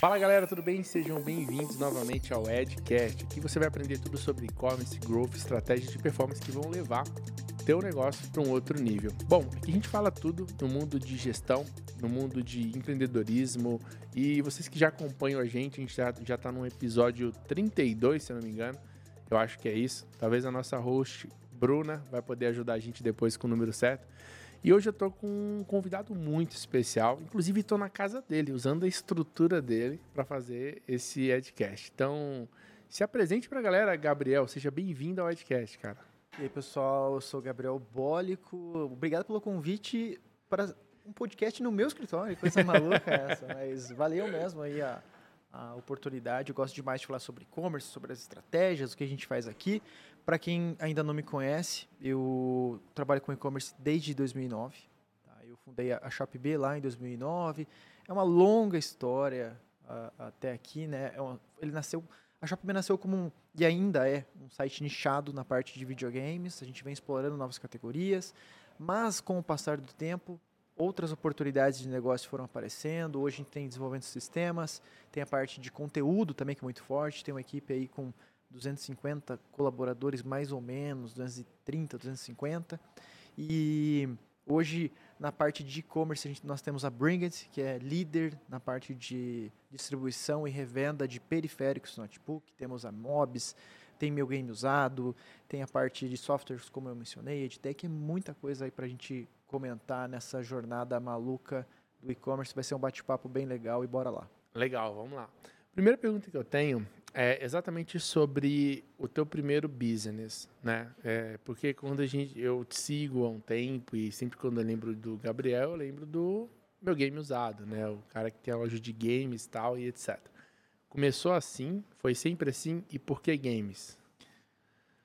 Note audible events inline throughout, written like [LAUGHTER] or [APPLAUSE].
Fala galera, tudo bem? Sejam bem-vindos novamente ao Edcast. Aqui você vai aprender tudo sobre e-commerce, growth, estratégias de performance que vão levar teu negócio para um outro nível. Bom, aqui a gente fala tudo no mundo de gestão, no mundo de empreendedorismo e vocês que já acompanham a gente, a gente já, já tá no episódio 32, se eu não me engano. Eu acho que é isso. Talvez a nossa host, Bruna, vai poder ajudar a gente depois com o número certo. E hoje eu tô com um convidado muito especial, inclusive estou na casa dele, usando a estrutura dele para fazer esse Edcast. Então, se apresente para a galera, Gabriel, seja bem-vindo ao Edcast, cara. E aí, pessoal, eu sou Gabriel Bólico. Obrigado pelo convite para um podcast no meu escritório, coisa maluca é essa, mas valeu mesmo aí a, a oportunidade. Eu gosto demais de falar sobre e-commerce, sobre as estratégias, o que a gente faz aqui. Para quem ainda não me conhece, eu trabalho com e-commerce desde 2009. Tá? Eu fundei a ShopB lá em 2009. É uma longa história até aqui, né? É uma, ele nasceu, a ShopB nasceu como um, e ainda é um site nichado na parte de videogames. A gente vem explorando novas categorias, mas com o passar do tempo, outras oportunidades de negócio foram aparecendo. Hoje a gente tem desenvolvimento de sistemas, tem a parte de conteúdo também que é muito forte. Tem uma equipe aí com 250 colaboradores, mais ou menos, 230, 250. E hoje, na parte de e-commerce, nós temos a Bringit, que é líder na parte de distribuição e revenda de periféricos notebook. Temos a Mobs, tem meu game usado, tem a parte de softwares, como eu mencionei, EdTech, é muita coisa aí para a gente comentar nessa jornada maluca do e-commerce. Vai ser um bate-papo bem legal e bora lá. Legal, vamos lá. Primeira pergunta que eu tenho é exatamente sobre o teu primeiro business, né? É, porque quando a gente, eu te sigo há um tempo e sempre quando eu lembro do Gabriel, eu lembro do meu game usado, né? O cara que tem a loja de games tal e etc. Começou assim, foi sempre assim e por que games?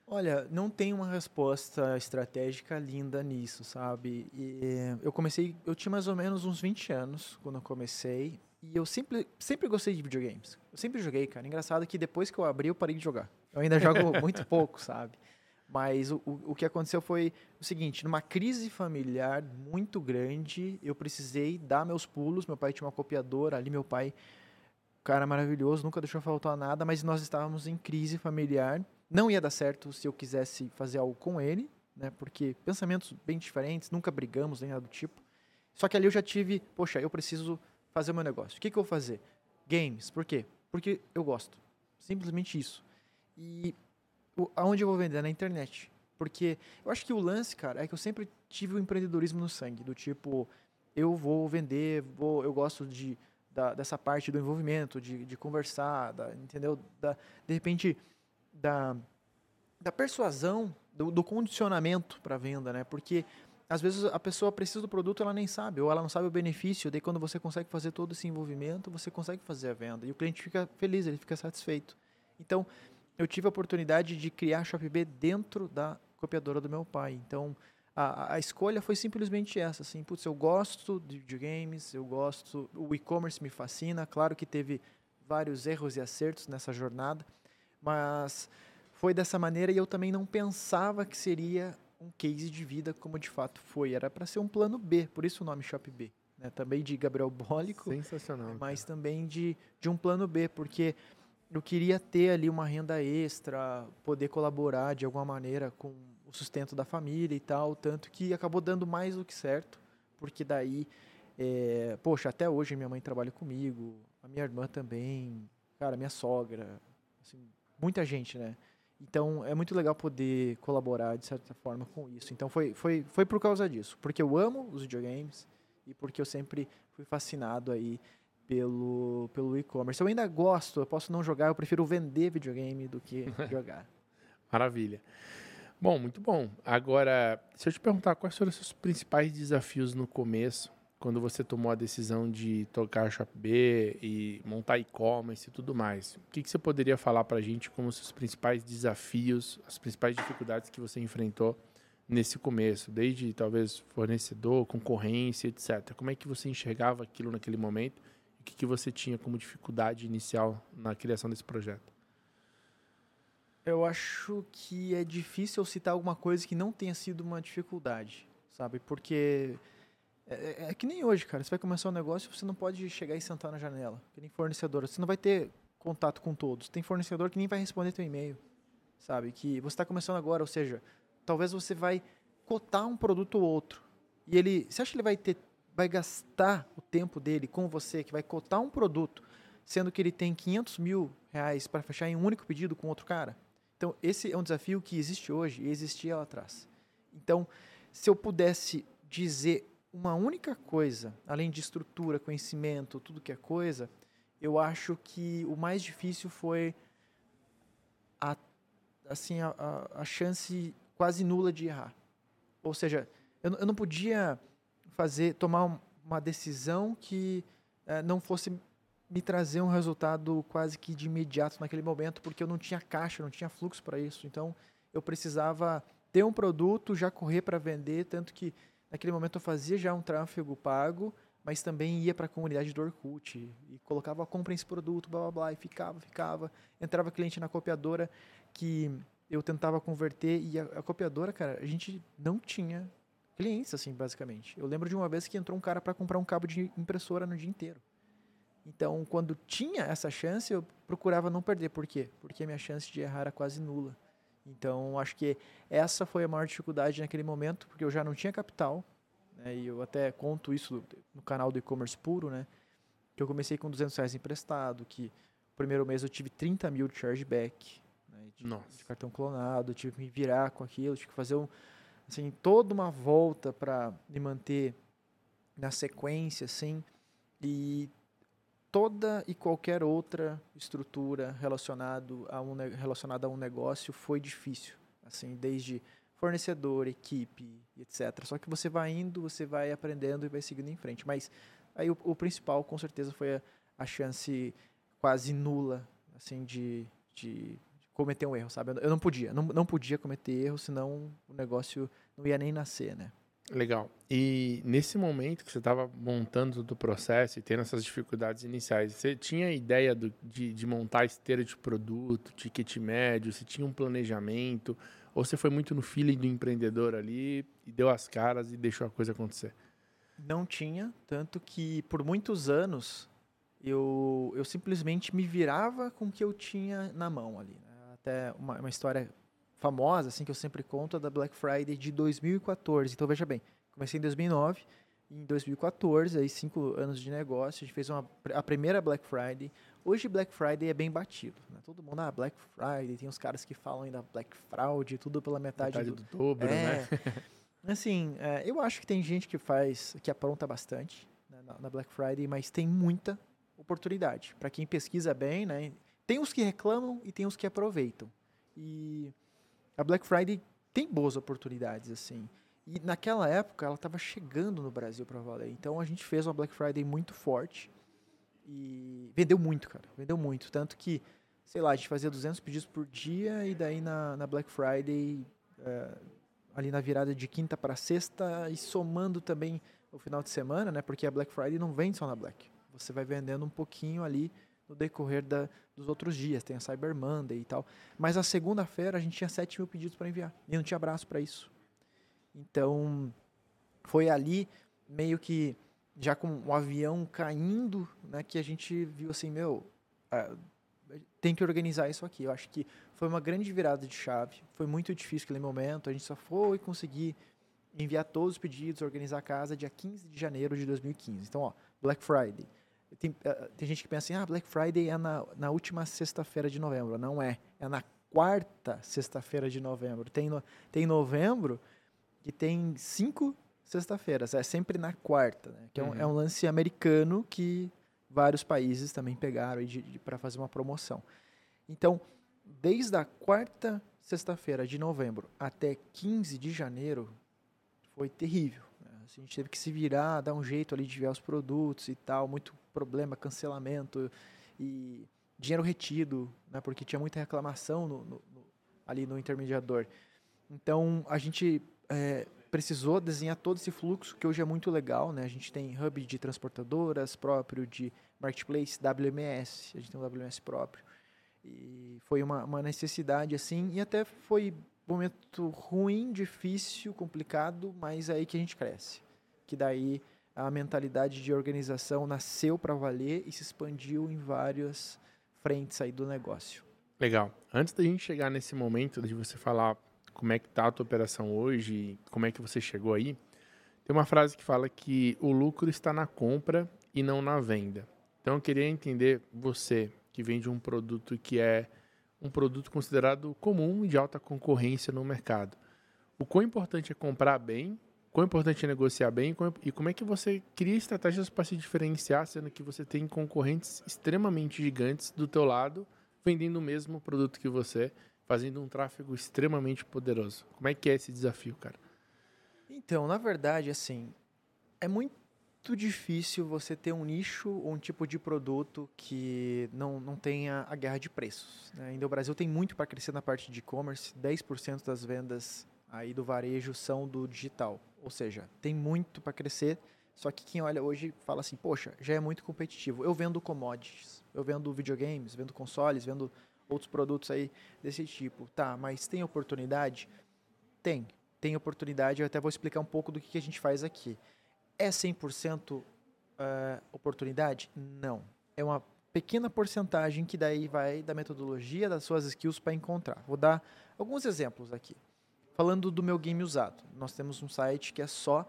Olha, não tem uma resposta estratégica linda nisso, sabe? E eu comecei, eu tinha mais ou menos uns 20 anos quando eu comecei e eu sempre, sempre gostei de videogames. Eu sempre joguei, cara. Engraçado que depois que eu abri, eu parei de jogar. Eu ainda jogo [LAUGHS] muito pouco, sabe? Mas o, o, que aconteceu foi o seguinte: numa crise familiar muito grande, eu precisei dar meus pulos. Meu pai tinha uma copiadora ali, meu pai, cara maravilhoso, nunca deixou faltar nada, mas nós estávamos em crise familiar. Não ia dar certo se eu quisesse fazer algo com ele, né? Porque pensamentos bem diferentes, nunca brigamos nem nada do tipo. Só que ali eu já tive, poxa, eu preciso fazer o meu negócio. O que, que eu vou fazer? Games. Por quê? Porque eu gosto. Simplesmente isso. E o, aonde eu vou vender? Na internet. Porque eu acho que o lance, cara, é que eu sempre tive o empreendedorismo no sangue. Do tipo, eu vou vender, vou, eu gosto de, da, dessa parte do envolvimento, de, de conversar, da, entendeu? Da, de repente, da, da persuasão, do, do condicionamento para venda, né? Porque às vezes a pessoa precisa do produto ela nem sabe, ou ela não sabe o benefício, daí quando você consegue fazer todo esse envolvimento, você consegue fazer a venda. E o cliente fica feliz, ele fica satisfeito. Então, eu tive a oportunidade de criar a ShopB dentro da copiadora do meu pai. Então, a, a escolha foi simplesmente essa, assim, putz, eu gosto de videogames, eu gosto, o e-commerce me fascina, claro que teve vários erros e acertos nessa jornada, mas foi dessa maneira e eu também não pensava que seria um case de vida como de fato foi. Era para ser um plano B, por isso o nome Shop B. Né? Também de Gabriel Bólico. Sensacional. Mas também de, de um plano B, porque eu queria ter ali uma renda extra, poder colaborar de alguma maneira com o sustento da família e tal. Tanto que acabou dando mais do que certo, porque daí, é, poxa, até hoje minha mãe trabalha comigo, a minha irmã também, cara, minha sogra, assim, muita gente, né? Então é muito legal poder colaborar de certa forma com isso. Então foi, foi, foi por causa disso, porque eu amo os videogames e porque eu sempre fui fascinado aí pelo, pelo e-commerce. Eu ainda gosto, eu posso não jogar, eu prefiro vender videogame do que [LAUGHS] jogar. Maravilha. Bom, muito bom. Agora, se eu te perguntar quais foram os seus principais desafios no começo, quando você tomou a decisão de tocar Shop B e montar e-commerce e tudo mais, o que, que você poderia falar para a gente como os principais desafios, as principais dificuldades que você enfrentou nesse começo, desde talvez fornecedor, concorrência, etc. Como é que você enxergava aquilo naquele momento? O que, que você tinha como dificuldade inicial na criação desse projeto? Eu acho que é difícil citar alguma coisa que não tenha sido uma dificuldade, sabe? Porque É, é, é, que nem hoje, cara. Você vai começar um negócio, você não pode chegar e sentar na janela. Que nem fornecedor. Você não vai ter contato com todos. Tem fornecedor que nem vai responder teu e-mail. Sabe? Que você está começando agora, ou seja, talvez você vai cotar um produto ou outro. E ele. Você acha que ele vai ter. Vai gastar o tempo dele com você, que vai cotar um produto, sendo que ele tem 500 mil reais para fechar em um único pedido com outro cara? Então, esse é um desafio que existe hoje e existia lá atrás. Então, se eu pudesse dizer uma única coisa, além de estrutura, conhecimento, tudo que é coisa, eu acho que o mais difícil foi a, assim, a, a, a chance quase nula de errar. Ou seja, eu, eu não podia fazer, tomar uma decisão que é, não fosse me trazer um resultado quase que de imediato naquele momento, porque eu não tinha caixa, não tinha fluxo para isso. Então, eu precisava ter um produto, já correr para vender, tanto que naquele momento eu fazia já um tráfego pago, mas também ia para a comunidade do Orkut e colocava compra esse produto, blá blá blá, e ficava, ficava. Entrava cliente na copiadora que eu tentava converter e a, a copiadora, cara, a gente não tinha clientes assim, basicamente. Eu lembro de uma vez que entrou um cara para comprar um cabo de impressora no dia inteiro. Então, quando tinha essa chance, eu procurava não perder. Por quê? Porque a minha chance de errar era quase nula. Então, acho que essa foi a maior dificuldade naquele momento, porque eu já não tinha capital. Né, e eu até conto isso no canal do e-commerce puro, né? Que eu comecei com 200 reais emprestado, que o primeiro mês eu tive 30 mil de chargeback, né, de, de, cartão clonado, eu tive que me virar com aquilo, tive que fazer um, assim, toda uma volta para me manter na sequência, assim. E toda e qualquer outra estrutura relacionado a um, relacionada a um negócio foi difícil. Assim, desde fornecedor, equipe, etc. Só que você vai indo, você vai aprendendo e vai seguindo em frente. Mas aí o, o principal, com certeza, foi a, a, chance quase nula, assim, de, de cometer um erro, sabe? Eu não podia, não, não podia cometer erro, senão o negócio não ia nem nascer, né? Legal. E nesse momento que você estava montando todo o processo e tendo essas dificuldades iniciais, você tinha ideia do, de, de montar esteira de produto, ticket médio? Você tinha um planejamento? Ou você foi muito no feeling do empreendedor ali e deu as caras e deixou a coisa acontecer? Não tinha, tanto que por muitos anos eu, eu simplesmente me virava com o que eu tinha na mão ali. Né? Até uma, uma história famosa, assim, que eu sempre conto, é da Black Friday de 2014. Então, veja bem, comecei em 2009, em 2014, aí cinco anos de negócio, a gente fez uma, a primeira Black Friday. Hoje, Black Friday é bem batido. Né? Todo mundo, ah, Black Friday, tem uns caras que falam ainda Black Fraud, tudo pela metade, metade do, do dobro, é, né? [LAUGHS] assim, é, eu acho que tem gente que faz, que apronta bastante né, na, na Black Friday, mas tem muita oportunidade. Para quem pesquisa bem, né? Tem os que reclamam e tem os que aproveitam. E a Black Friday tem boas oportunidades, assim. E naquela época ela estava chegando no Brasil para valer. Então a gente fez uma Black Friday muito forte e vendeu muito, cara. Vendeu muito. Tanto que, sei lá, a gente fazia 200 pedidos por dia e daí na, na Black Friday, é, ali na virada de quinta para sexta e somando também o final de semana, né? Porque a Black Friday não vende só na Black. Você vai vendendo um pouquinho ali no decorrer da, dos outros dias. Tem a Cyber Monday e tal. Mas a segunda-feira a gente tinha 7 mil pedidos para enviar. E não tinha braço para isso. Então, foi ali meio que já com o avião caindo, né, que a gente viu assim, meu, uh, tem que organizar isso aqui. Eu acho que foi uma grande virada de chave. Foi muito difícil aquele momento. A gente só foi conseguir enviar todos os pedidos, organizar a casa dia 15 de janeiro de 2015. Então, ó, Black Friday, tem, uh, tem gente que pensa assim, ah, Black Friday é na, na última sexta-feira de novembro. Não é. É na quarta sexta-feira de novembro. Tem, no, tem novembro que tem cinco sexta-feiras. É sempre na quarta, né? Que uhum. é, um, é, um, uhum. lance americano que vários países também pegaram para fazer uma promoção. Então, desde a quarta sexta-feira de novembro até 15 de janeiro, foi terrível. Né? A gente teve que se virar, dar um jeito ali de ver os produtos e tal, muito problema, cancelamento e dinheiro retido, né, porque tinha muita reclamação no, no, no, ali no intermediador. Então a gente é, precisou desenhar todo esse fluxo que hoje é muito legal, né? A gente tem hub de transportadoras próprio, de marketplace, WMS, a gente tem um WMS próprio. E foi uma, uma necessidade assim, e até foi momento ruim, difícil, complicado, mas é aí que a gente cresce. Que daí a mentalidade de organização nasceu para valer e se expandiu em várias frentes aí do negócio. Legal. Antes da gente chegar nesse momento de você falar como é que tá a tua operação hoje, como é que você chegou aí, tem uma frase que fala que o lucro está na compra e não na venda. Então eu queria entender você que vende um produto que é um produto considerado comum e de alta concorrência no mercado. O quão importante é comprar bem quão importante é negociar bem e como é que você cria estratégias para se diferenciar, sendo que você tem concorrentes extremamente gigantes do teu lado, vendendo o mesmo produto que você, fazendo um tráfego extremamente poderoso. Como é que é esse desafio, cara? Então, na verdade, assim, é muito difícil você ter um nicho ou um tipo de produto que não, não tenha a guerra de preços. Né? Ainda o Brasil tem muito para crescer na parte de e-commerce, 10% das vendas aí do varejo são do digital. Ou seja, tem muito para crescer, só que quem olha hoje fala assim, poxa, já é muito competitivo. Eu vendo commodities, eu vendo videogames, vendo consoles, vendo outros produtos aí desse tipo. Tá, mas tem oportunidade? Tem. Tem oportunidade, eu até vou explicar um pouco do que, que a gente faz aqui. É 100% uh, eh, oportunidade? Não. É uma pequena porcentagem que daí vai da metodologia, das suas skills para encontrar. Vou dar alguns exemplos aqui. Falando do meu game usado, nós temos um site que é só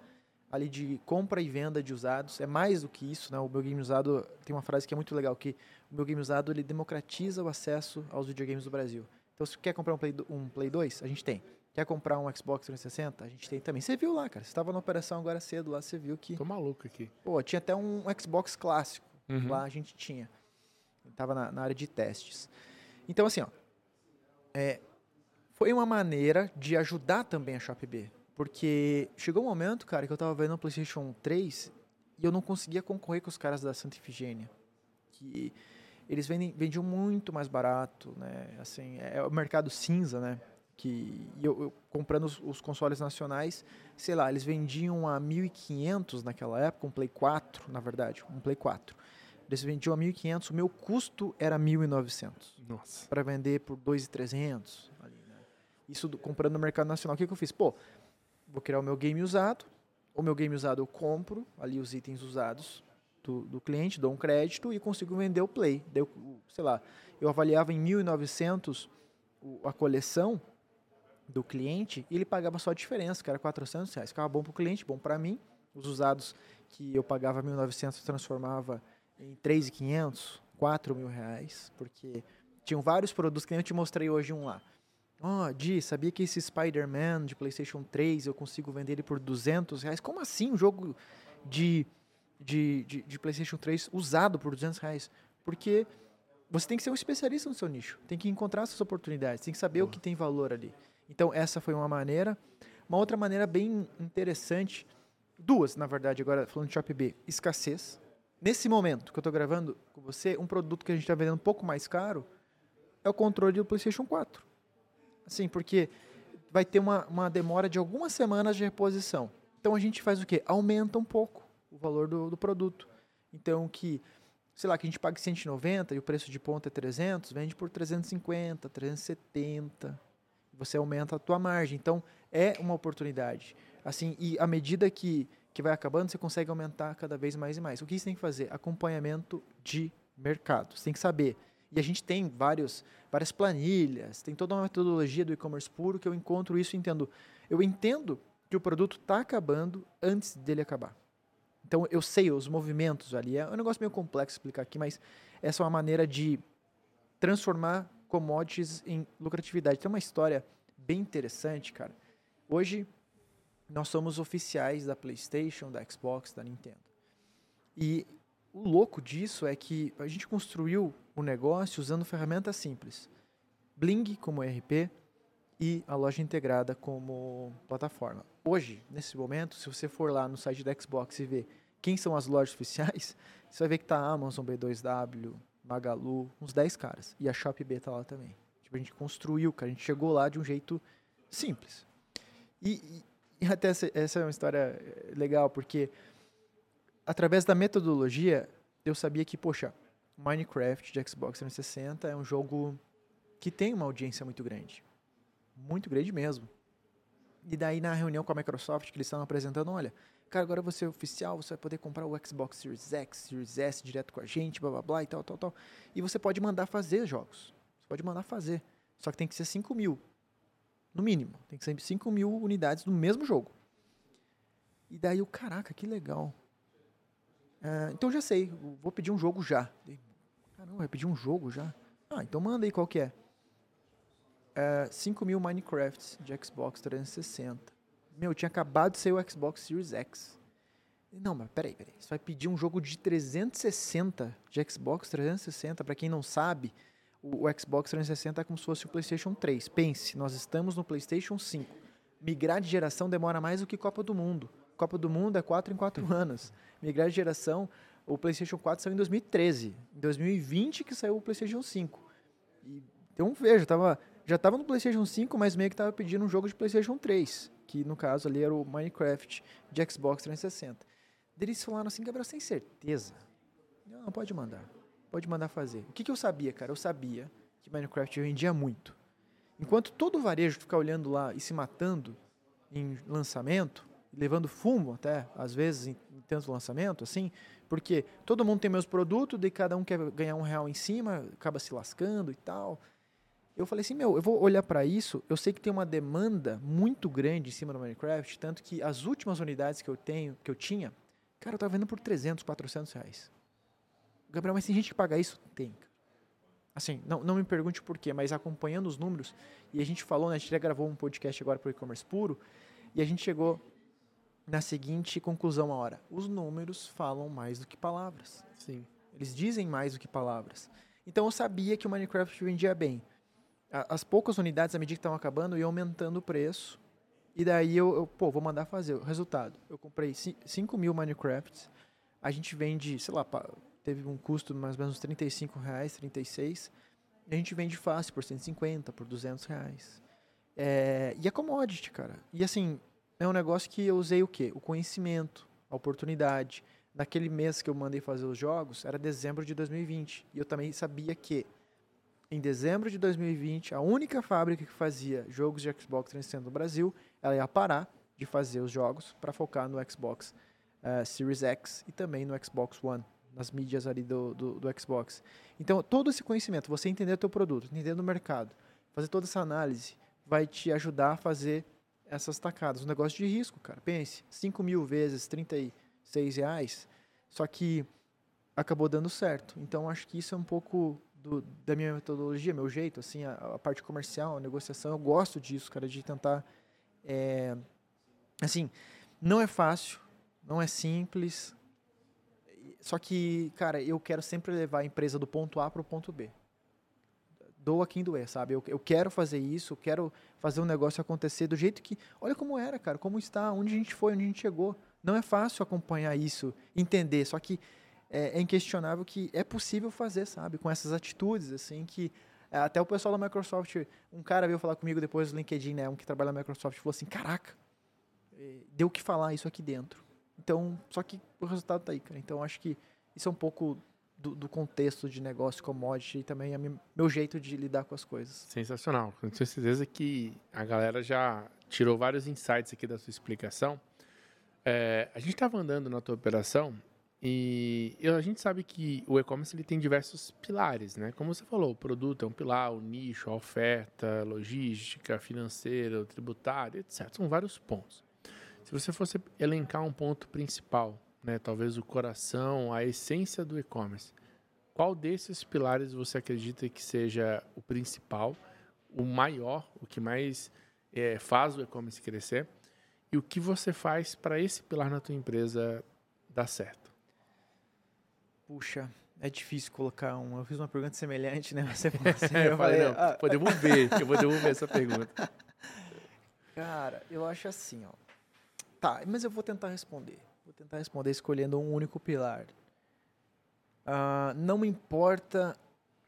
ali de compra e venda de usados. É mais do que isso, né? O meu game usado tem uma frase que é muito legal que o meu game usado ele democratiza o acesso aos videogames do Brasil. Então, se quer comprar um Play, um Play 2, a gente tem. Quer comprar um Xbox 360? A gente tem também. Você viu lá, cara. Você estava na operação agora cedo lá, você viu que. Tô maluco aqui. Pô, tinha até um Xbox clássico. Uhum. Lá a gente tinha. Tava na, na área de testes. Então, assim, ó. É, foi uma maneira de ajudar também a Shopee Porque chegou um momento, cara, que eu tava vendo o PlayStation 3 e eu não conseguia concorrer com os caras da Santa Ifigênia. Que eles vendem, vendiam muito mais barato, né? Assim, é o mercado cinza, né? Que eu, eu comprando os, os, consoles nacionais, sei lá, eles vendiam a 1.500 naquela época, um Play 4, na verdade, um Play 4. Eles vendiam a 1.500, o meu custo era 1.900. Nossa. Para vender por 2.300 ali. Isso do, comprando no mercado nacional. O que, que eu fiz? Pô, vou criar o meu game usado. O meu game usado eu compro ali os itens usados do, do cliente, dou um crédito e consigo vender o Play. Deu, sei lá, eu avaliava em 1.900 a coleção do cliente e ele pagava só a diferença, que era 400 reais. Ficava bom para o cliente, bom para mim. Os usados que eu pagava 1.900 transformava em 3.500, 4 mil reais, porque tinham vários produtos que nem eu te mostrei hoje um lá. Ó, oh, Di, sabia que esse Spider-Man de PlayStation 3 eu consigo vender ele por 200 reais? Como assim um jogo de, de, de, de PlayStation 3 usado por 200 reais? Porque você tem que ser um especialista no seu nicho, tem que encontrar essas oportunidades, tem que saber o que tem valor ali. Então, essa foi uma maneira. Uma outra maneira bem interessante, duas, na verdade, agora falando de Shopee escassez. Nesse momento que eu estou gravando com você, um produto que a gente está vendendo um pouco mais caro é o controle do PlayStation 4. Assim, porque vai ter uma, uma demora de algumas semanas de reposição. Então a gente faz o quê? Aumenta um pouco o valor do, do produto. Então que, sei lá, que a gente pague 190 e o preço de ponta é 300, vende por 350, 370. Você aumenta a tua margem. Então é uma oportunidade. Assim, e à medida que, que vai acabando, você consegue aumentar cada vez mais e mais. O que você tem que fazer? Acompanhamento de mercado. Você tem que saber e a gente tem vários, várias planilhas, tem toda uma metodologia do e-commerce puro que eu encontro isso e entendo. Eu entendo que o produto está acabando antes dele acabar. Então eu sei os movimentos ali. É um negócio meio complexo explicar aqui, mas essa é uma maneira de transformar commodities em lucratividade. Tem uma história bem interessante, cara. Hoje nós somos oficiais da PlayStation, da Xbox, da Nintendo. E o louco disso é que a gente construiu o negócio usando ferramentas simples. Bling como ERP e a loja integrada como plataforma. Hoje, nesse momento, se você for lá no site da Xbox e ver quem são as lojas oficiais, [LAUGHS] você vai ver que tá a Amazon, B2W, Magalu, uns 10 caras. E a Shopee está lá também. Tipo, a gente construiu, cara, a gente chegou lá de um jeito simples. E, e, e até essa, essa é uma história legal, porque através da metodologia, eu sabia que, poxa, Minecraft de Xbox 360 é um jogo que tem uma audiência muito grande. Muito grande mesmo. E daí na reunião com a Microsoft que eles estavam apresentando, olha, Cara, agora você é oficial, você vai poder comprar o Xbox Series X, Series S direto com a gente, blá blá blá e tal, tal, tal. E você pode mandar fazer jogos. Você pode mandar fazer. Só que tem que ser 5 mil. No mínimo. Tem que ser 5 mil unidades do mesmo jogo. E daí o caraca, que legal. É, então já sei, vou pedir um jogo já. Caramba, vai pedir um jogo já? Ah, então manda aí qual que é. é 5 mil Minecrafts de Xbox 360. Meu, tinha acabado de sair o Xbox Series X. Não, mas peraí, peraí. Você vai pedir um jogo de 360 de Xbox 360, para quem não sabe, o, o, Xbox 360 é como se fosse o PlayStation 3. Pense, nós estamos no PlayStation 5. Migrar de geração demora mais do que Copa do Mundo. Copa do Mundo é 4 em 4 [LAUGHS] anos. Migrar de geração, o PlayStation 4 saiu em 2013. Em 2020 que saiu o PlayStation 5. E, então veja, tava, já estava no PlayStation 5, mas meio que estava pedindo um jogo de PlayStation 3, que no caso ali era o Minecraft de Xbox 360. Eles falaram assim, Gabriel, sem certeza. Não, não, pode mandar. Pode mandar fazer. O que, que eu sabia, cara? Eu sabia que Minecraft vendia muito. Enquanto todo o varejo fica olhando lá e se matando em lançamento, levando fumo até, às vezes, em, em tanto lançamento, assim, porque todo mundo tem meus produtos, e cada um quer ganhar um real em cima, acaba se lascando e tal. Eu falei assim, meu, eu vou olhar para isso, eu sei que tem uma demanda muito grande em cima do Minecraft, tanto que as últimas unidades que eu tenho, que eu tinha, cara, eu tava vendo por 300, 400 reais. Gabriel, mas tem gente que paga isso? Tem. Assim, não, não me pergunte por quê, mas acompanhando os números, e a gente falou, né, a gente já gravou um podcast agora para o e-commerce puro, e a gente chegou na seguinte conclusão a hora. Os números falam mais do que palavras. Sim. Eles dizem mais do que palavras. Então eu sabia que o Minecraft vendia bem. As poucas unidades, à medida que estavam acabando, iam aumentando o preço. E daí eu, eu, pô, vou mandar fazer. O resultado, eu comprei 5 mil Minecrafts. A gente vende, sei lá, teve um custo de mais ou menos 35 reais, 36. E a gente vende fácil por 150, por 200 reais. É, e é commodity, cara. E assim, é um negócio que eu usei o quê? O conhecimento, a oportunidade. Naquele mês que eu mandei fazer os jogos, era dezembro de 2020. E eu também sabia que em dezembro de 2020, a única fábrica que fazia jogos de Xbox 360 no Brasil, ela ia parar de fazer os jogos para focar no Xbox uh, Series X e também no Xbox One, nas mídias ali do, do, do Xbox. Então, todo esse conhecimento, você entender o teu produto, entender o mercado, fazer toda essa análise, vai te ajudar a fazer essas tacadas. Um negócio de risco, cara. Pense, 5 mil vezes 36 reais, só que acabou dando certo. Então, acho que isso é um pouco do, da minha metodologia, meu jeito, assim, a, a, parte comercial, a negociação. Eu gosto disso, cara, de tentar... É, assim, não é fácil, não é simples, só que, cara, eu quero sempre levar a empresa do ponto A para o ponto B doa quem doer, sabe? Eu, eu quero fazer isso, eu quero fazer um negócio acontecer do jeito que. Olha como era, cara, como está, onde a gente foi, onde a gente chegou. Não é fácil acompanhar isso, entender, só que é, é inquestionável que é possível fazer, sabe? Com essas atitudes, assim, que. É, até o pessoal da Microsoft, um cara veio falar comigo depois do LinkedIn, né? Um que trabalha na Microsoft, falou assim: caraca, é, deu o que falar isso aqui dentro. Então, só que o resultado tá aí, cara. Então, acho que isso é um pouco do, do, contexto de negócio commodity e também é meu jeito de lidar com as coisas. Sensacional. Com certeza que a galera já tirou vários insights aqui da sua explicação. É, a gente estava andando na tua operação e a gente sabe que o e-commerce ele tem diversos pilares, né? Como você falou, o produto é um pilar, o nicho, a oferta, logística, financeira, tributário, etc. São vários pontos. Se você fosse elencar um ponto principal né, talvez o coração, a essência do e-commerce. Qual desses pilares você acredita que seja o principal, o maior, o que mais é, faz o e-commerce crescer? E o que você faz para esse pilar na tua empresa dar certo? Puxa, é difícil colocar um. Eu fiz uma pergunta semelhante, né? Você [LAUGHS] assim, eu, eu falei, não, ah, podemos ver, eu vou devolver essa pergunta. [LAUGHS] Cara, eu acho assim, ó. Tá, mas eu vou tentar responder. Vou tentar responder escolhendo um único pilar. Uh, não importa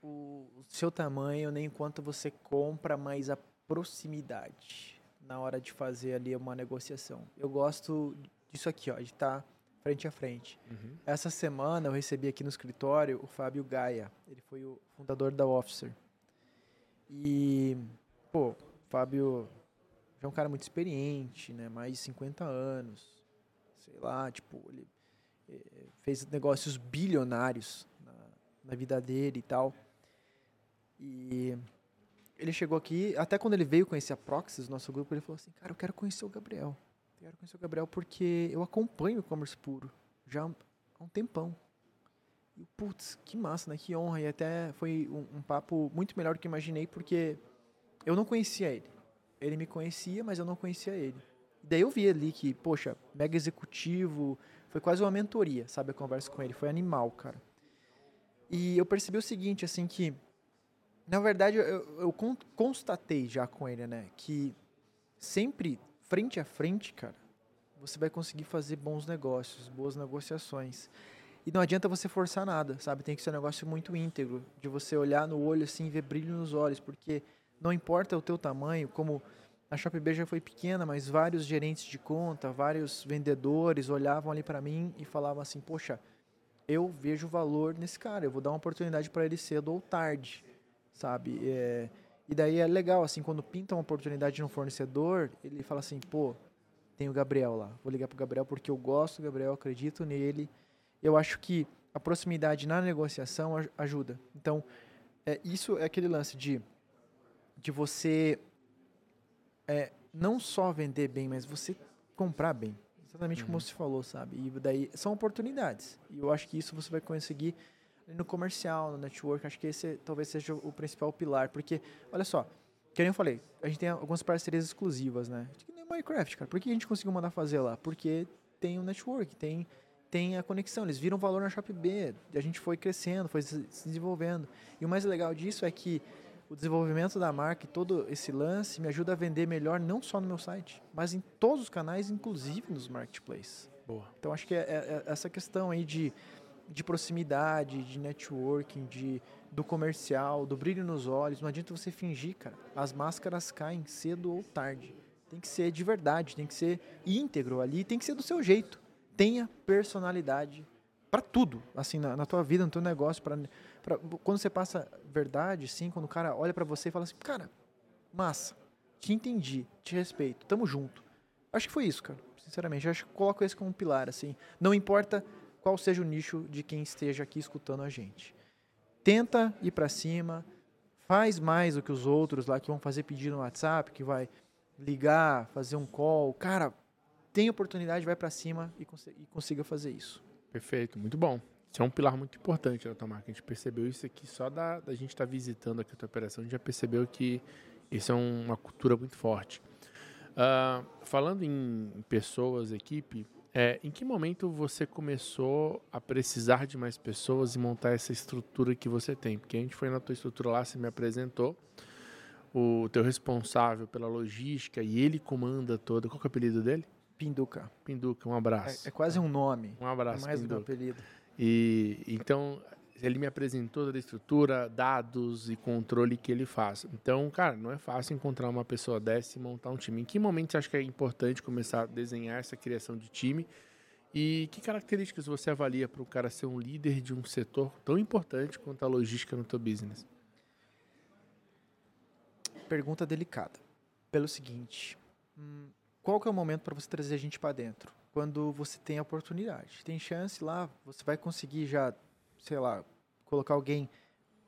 o, o seu tamanho nem quanto você compra, mas a proximidade na hora de fazer ali uma negociação. Eu gosto disso aqui, ó, de estar tá frente a frente. Uhum. Essa semana eu recebi aqui no escritório o Fábio Gaia. Ele foi o fundador da Officer. E, pô, o Fábio já é um cara muito experiente, né? Mais de 50 anos sei lá, tipo, ele eh, fez negócios bilionários na, na vida dele e tal. E ele chegou aqui, até quando ele veio conhecer a Proxys, nosso grupo, ele falou assim, cara, eu quero conhecer o Gabriel. Quero conhecer o Gabriel porque eu acompanho o commerce puro já há um tempão. E, putz, que massa, né? Que honra. E até foi um, um, papo muito melhor do que imaginei, porque eu não conhecia ele. Ele me conhecia, mas eu não conhecia ele. Daí eu vi ali que, poxa, mega executivo, foi quase uma mentoria, sabe? A conversa com ele. Foi animal, cara. E eu percebi o seguinte, assim, que, na verdade, eu, eu constatei já com ele, né? Que sempre, frente a frente, cara, você vai conseguir fazer bons negócios, boas negociações. E não adianta você forçar nada, sabe? Tem que ser um negócio muito íntegro, de você olhar no olho assim e ver brilho nos olhos, porque não importa o teu tamanho, como a Shopee já foi pequena, mas vários gerentes de conta, vários vendedores olhavam ali para mim e falavam assim: "Poxa, eu vejo valor nesse cara, eu vou dar uma oportunidade para ele cedo ou tarde", sabe? É... e daí é legal assim, quando pinta uma oportunidade no fornecedor, ele fala assim: "Pô, tem o Gabriel lá. Vou ligar pro Gabriel porque eu gosto do Gabriel, acredito nele. Eu acho que a proximidade na negociação ajuda. Então, é, isso é aquele lance de, de você é, não só vender bem, mas você comprar bem. Exatamente uhum. como você falou, sabe? E daí são oportunidades. E eu acho que isso você vai conseguir no comercial, no network. Acho que esse talvez seja o principal pilar. Porque, olha só, que eu falei, a gente tem algumas parcerias exclusivas, né? Minecraft, cara. Por que a gente conseguiu mandar fazer lá? Porque tem o um network, tem, tem a conexão. Eles viram valor na Shop B, a gente foi crescendo, foi se desenvolvendo. E o mais legal disso é que o desenvolvimento da marca e todo esse lance me ajuda a vender melhor não só no meu site, mas em todos os canais, inclusive nos marketplaces. Boa. Então acho que é, é, é essa questão aí de, de proximidade, de networking, de, do comercial, do brilho nos olhos. Não adianta você fingir, cara. As máscaras caem cedo ou tarde. Tem que ser de verdade, tem que ser íntegro ali, tem que ser do seu jeito. Tenha personalidade para tudo, assim, na, na, tua vida, no teu negócio. Pra, quando você passa verdade, sim, quando o cara olha para você e fala assim, cara, massa, te entendi, te respeito, tamo junto. Acho que foi isso, cara, sinceramente. Acho que coloco esse como um pilar, assim. Não importa qual seja o nicho de quem esteja aqui escutando a gente. Tenta ir para cima, faz mais do que os outros lá que vão fazer pedido no WhatsApp, que vai ligar, fazer um call. Cara, tem oportunidade, vai para cima e, cons consiga fazer isso. Perfeito, muito bom. Isso é um pilar muito importante da tua marca. A gente percebeu isso aqui só da, da gente estar tá visitando aqui a tua operação. A gente já percebeu que isso é um, uma cultura muito forte. Uh, falando em pessoas, equipe, é, em que momento você começou a precisar de mais pessoas e montar essa estrutura que você tem? Porque a gente foi na tua estrutura lá, você me apresentou o teu responsável pela logística e ele comanda toda. Qual é o apelido dele? Pinduca. Pinduca, um abraço. É, é quase um nome. Um abraço, é mais Pinduca. um apelido. E então ele me apresentou toda a estrutura, dados e controle que ele faz. Então, cara, não é fácil encontrar uma pessoa dessa e montar um time. Em que momento você acha que é importante começar a desenhar essa criação de time? E que características você avalia para o cara ser um líder de um setor tão importante quanto a logística no teu business? pergunta delicada. Pelo seguinte, hum, qual que é o momento para você trazer a gente para dentro? Quando você tem a oportunidade. Tem chance lá, você vai conseguir já, sei lá, colocar alguém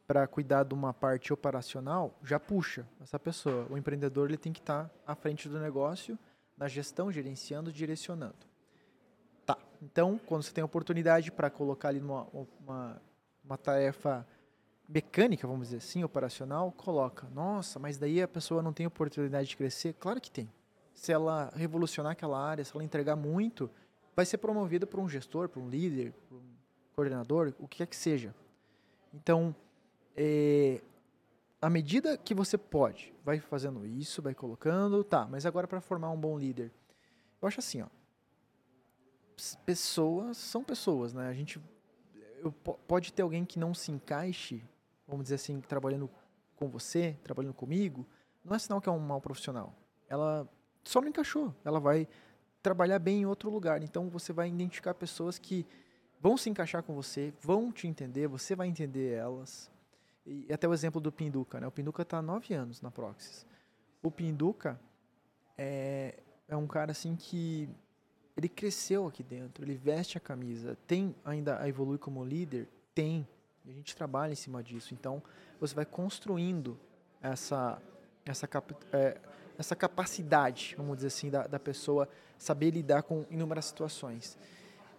para cuidar de uma parte operacional, já puxa essa pessoa. O empreendedor ele tem que estar tá à frente do negócio, na gestão, gerenciando, direcionando. Tá. Então, quando você tem oportunidade para colocar ali numa uma, uma tarefa mecânica, vamos dizer assim, operacional, coloca. Nossa, mas daí a pessoa não tem oportunidade de crescer? Claro que tem. Se ela revolucionar aquela área, se ela entregar muito, vai ser promovida por um gestor, por um líder, por um coordenador, o que quer que seja. Então, é, à medida que você pode, vai fazendo isso, vai colocando, tá, mas agora para formar um bom líder. Eu acho assim, ó. Pessoas são pessoas, né? A gente eu, pode ter alguém que não se encaixe vamos dizer assim, trabalhando com você, trabalhando comigo, não é sinal que é um mau profissional. Ela só não encaixou. Ela vai trabalhar bem em outro lugar. Então você vai identificar pessoas que vão se encaixar com você, vão te entender, você vai entender elas. E até o exemplo do Pinduca, né? O Pinduca está há nove anos na Proxys. O Pinduca é, é um cara assim que ele cresceu aqui dentro, ele veste a camisa, tem ainda a como líder, tem. E a gente trabalha em cima disso. Então, você vai construindo essa essa é, essa capacidade, vamos dizer assim, da, da pessoa saber lidar com inúmeras situações.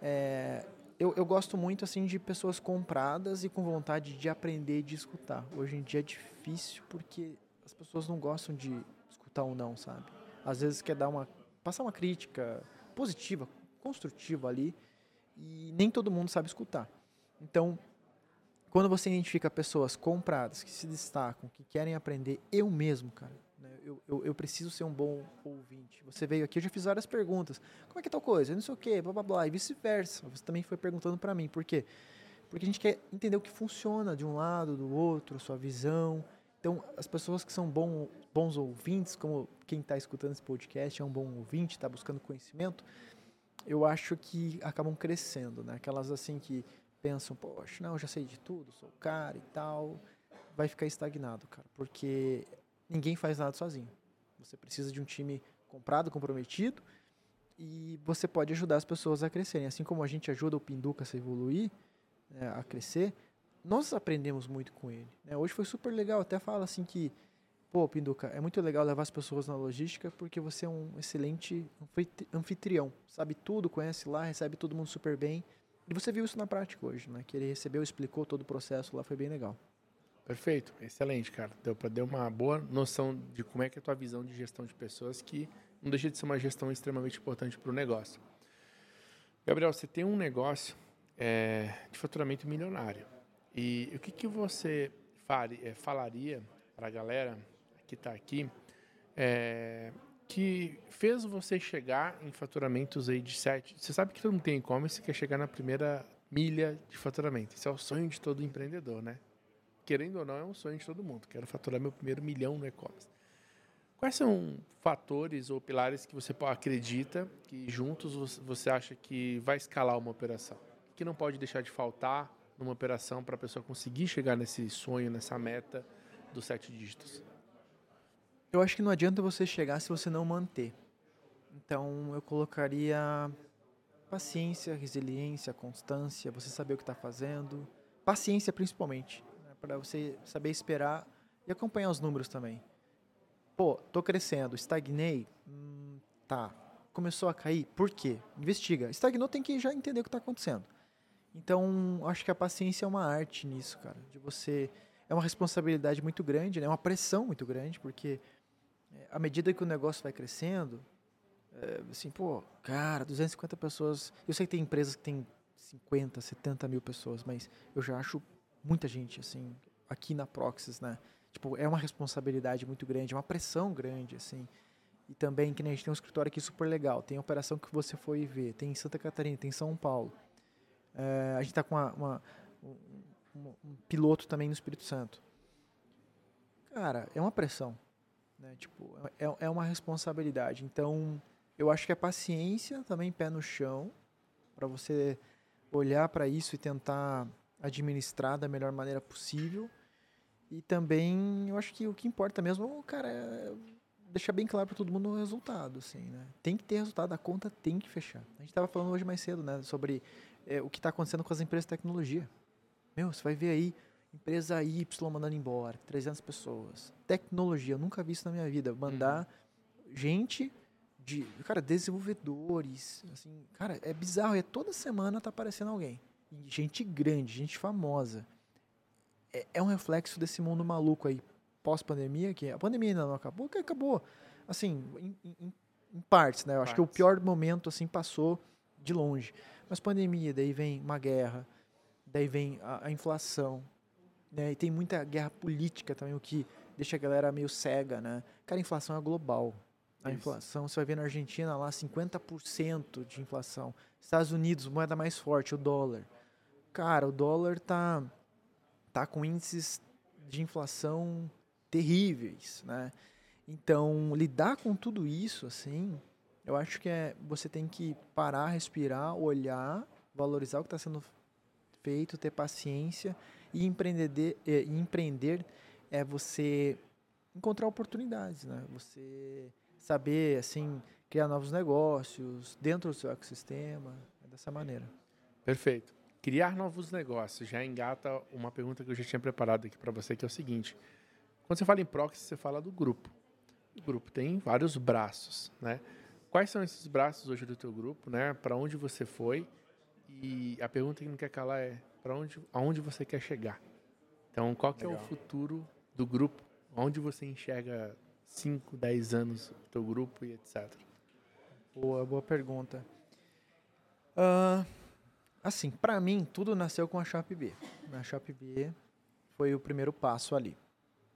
É, eu, eu gosto muito assim de pessoas compradas e com vontade de aprender e de escutar. Hoje em dia é difícil porque as pessoas não gostam de escutar ou não, sabe? Às vezes quer dar uma passar uma crítica positiva, construtiva ali e nem todo mundo sabe escutar. Então, quando você identifica pessoas compradas que se destacam, que querem aprender, eu mesmo, cara, eu, eu, eu, preciso ser um bom ouvinte. Você veio aqui, eu já fiz várias perguntas. Como é que é tal coisa? Não sei o quê, blá blá blá. E vice-versa. Você também foi perguntando para mim. Por quê? Porque a gente quer entender o que funciona de um lado, do outro, sua visão. Então, as pessoas que são bom, bons ouvintes, como quem está escutando esse podcast é um bom ouvinte, está buscando conhecimento, eu acho que acabam crescendo, né? Aquelas assim que pensam, poxa, não, eu já sei de tudo, sou o cara e tal, vai ficar estagnado, cara, porque ninguém faz nada sozinho. Você precisa de um time comprado, comprometido, e você pode ajudar as pessoas a crescerem. Assim como a gente ajuda o Pinduca a evoluir, né, a crescer, nós aprendemos muito com ele. Né? Hoje foi super legal, até fala assim que, pô, Pinduca, é muito legal levar as pessoas na logística porque você é um excelente anfitrião, sabe tudo, conhece lá, recebe todo mundo super bem. E você viu isso na prática hoje, né? Que ele recebeu, explicou todo o processo lá, foi bem legal. Perfeito, excelente, cara. Deu para dar uma boa noção de como é que é a tua visão de gestão de pessoas, que não deixa de ser uma gestão extremamente importante para o negócio. Gabriel, você tem um negócio é, de faturamento milionário. E o que, que você faria, é, falaria para a galera que está aqui é, que fez você chegar em faturamentos aí de 7? Você sabe que todo mundo tem e-commerce e quer chegar na primeira milha de faturamento. Isso é o sonho de todo empreendedor, né? Querendo ou não, é um sonho de todo mundo. Quero faturar meu primeiro milhão no e-commerce. Quais são fatores ou pilares que você acredita que juntos você acha que vai escalar uma operação? Que não pode deixar de faltar numa operação para a pessoa conseguir chegar nesse sonho, nessa meta dos sete dígitos? Eu acho que não adianta você chegar se você não manter. Então eu colocaria paciência, resiliência, constância, você saber o que está fazendo, paciência principalmente para você saber esperar e acompanhar os números também. Pô, tô crescendo, estagnei, hum, tá. Começou a cair, por quê? Investiga. Estagnou, tem que já entender o que está acontecendo. Então, acho que a paciência é uma arte nisso, cara. De você é uma responsabilidade muito grande, né? É uma pressão muito grande, porque é, à medida que o negócio vai crescendo, é, assim, pô, cara, 250 pessoas. Eu sei que tem empresas que tem 50, 70 mil pessoas, mas eu já acho muita gente, assim, aqui na Proxys, né? Tipo, é uma responsabilidade muito grande, é uma pressão grande, assim. E também, que nem a gente tem um escritório aqui super legal, tem operação que você foi ver, tem em Santa Catarina, tem em São Paulo. É, a gente está com uma, uma, um, um, piloto também no Espírito Santo. Cara, é uma pressão. Né? Tipo, é, é uma responsabilidade. Então, eu acho que a paciência também, pé no chão, para você olhar para isso e tentar administrar da melhor maneira possível. E também, eu acho que o que importa mesmo, cara, é deixar bem claro para todo mundo o resultado, assim, né? Tem que ter resultado, a conta tem que fechar. A gente estava falando hoje mais cedo, né, sobre é, o que está acontecendo com as empresas de tecnologia. Meu, você vai ver aí empresa Y mandando embora, 300 pessoas. Tecnologia, eu nunca vi isso na minha vida. Mandar uhum. gente de, cara, desenvolvedores, assim, cara, é bizarro, é toda semana tá aparecendo alguém gente grande, gente famosa. É, é um reflexo desse mundo maluco aí, pós-pandemia, que a pandemia ainda não acabou, que acabou, assim, em, em, em partes, né? Eu acho que o pior momento, assim, passou de longe. Mas pandemia, daí vem uma guerra, daí vem a, a inflação, né? E tem muita guerra política também, o que deixa a galera meio cega, né? Cara, a inflação é global. A Isso. inflação, você vai ver na Argentina lá 50% de inflação. Estados Unidos, moeda mais forte, o dólar cara, o dólar tá, tá com índices de inflação terríveis, né? Então, lidar com tudo isso, assim, eu acho que é, você tem que parar, respirar, olhar, valorizar o que está sendo feito, ter paciência e empreender, e empreender é você encontrar oportunidades, né? Você saber, assim, criar novos negócios dentro do seu ecossistema, é dessa maneira. Perfeito. Criar novos negócios já engata uma pergunta que eu já tinha preparado aqui para você, que é o seguinte: quando você fala em proxy, você fala do grupo. O grupo tem vários braços, né? Quais são esses braços hoje do teu grupo, né? Para onde você foi? E a pergunta que não quer calar é para onde, aonde você quer chegar? Então, qual que é o futuro do grupo? Onde você enxerga 5, 10 anos do teu grupo e etc? Boa, boa pergunta. Uh, assim, para mim, tudo nasceu com a Shop B. A Shop B foi o primeiro passo ali.